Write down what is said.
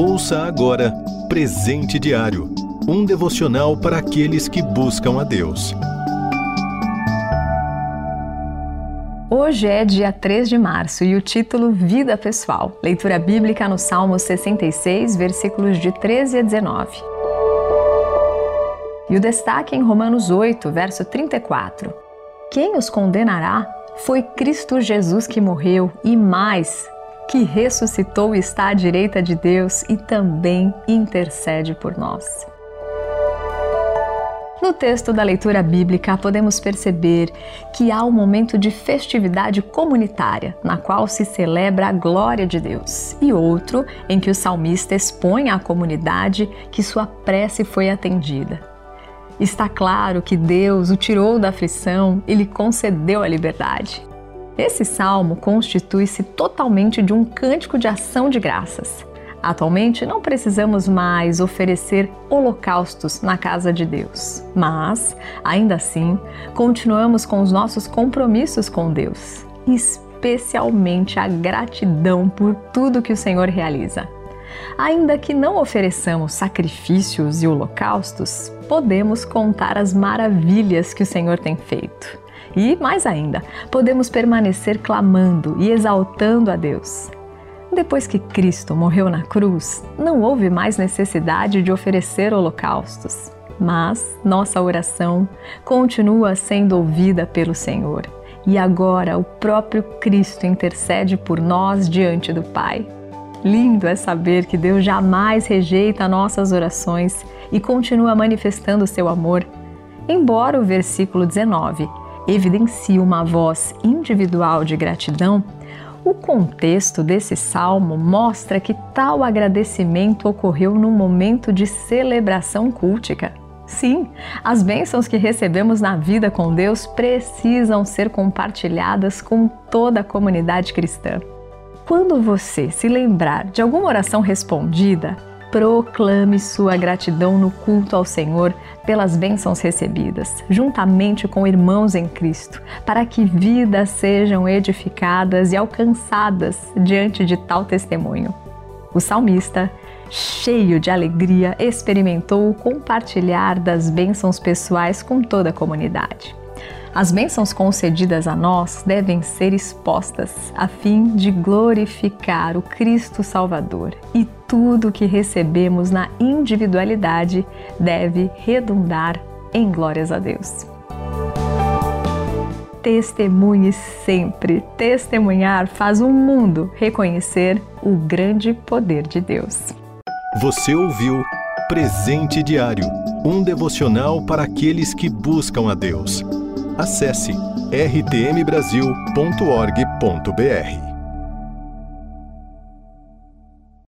Ouça agora Presente Diário um devocional para aqueles que buscam a Deus. Hoje é dia 3 de março e o título Vida Pessoal. Leitura bíblica no Salmo 66, versículos de 13 a 19. E o destaque em Romanos 8, verso 34. Quem os condenará? Foi Cristo Jesus que morreu e mais, que ressuscitou e está à direita de Deus e também intercede por nós. No texto da leitura bíblica, podemos perceber que há um momento de festividade comunitária, na qual se celebra a glória de Deus, e outro em que o salmista expõe à comunidade que sua prece foi atendida. Está claro que Deus o tirou da aflição e lhe concedeu a liberdade. Esse salmo constitui-se totalmente de um cântico de ação de graças. Atualmente, não precisamos mais oferecer holocaustos na casa de Deus, mas, ainda assim, continuamos com os nossos compromissos com Deus, especialmente a gratidão por tudo que o Senhor realiza. Ainda que não ofereçamos sacrifícios e holocaustos, podemos contar as maravilhas que o Senhor tem feito. E, mais ainda, podemos permanecer clamando e exaltando a Deus. Depois que Cristo morreu na cruz, não houve mais necessidade de oferecer holocaustos, mas nossa oração continua sendo ouvida pelo Senhor. E agora o próprio Cristo intercede por nós diante do Pai. Lindo é saber que Deus jamais rejeita nossas orações e continua manifestando seu amor. Embora o versículo 19 evidencie uma voz individual de gratidão, o contexto desse salmo mostra que tal agradecimento ocorreu num momento de celebração cultica. Sim, as bênçãos que recebemos na vida com Deus precisam ser compartilhadas com toda a comunidade cristã. Quando você se lembrar de alguma oração respondida, proclame sua gratidão no culto ao Senhor pelas bênçãos recebidas, juntamente com irmãos em Cristo, para que vidas sejam edificadas e alcançadas diante de tal testemunho. O salmista, cheio de alegria, experimentou o compartilhar das bênçãos pessoais com toda a comunidade. As bênçãos concedidas a nós devem ser expostas a fim de glorificar o Cristo Salvador e tudo que recebemos na individualidade deve redundar em glórias a Deus. Testemunhe sempre. Testemunhar faz o mundo reconhecer o grande poder de Deus. Você ouviu Presente Diário um devocional para aqueles que buscam a Deus. Acesse rtmbrasil.org.br.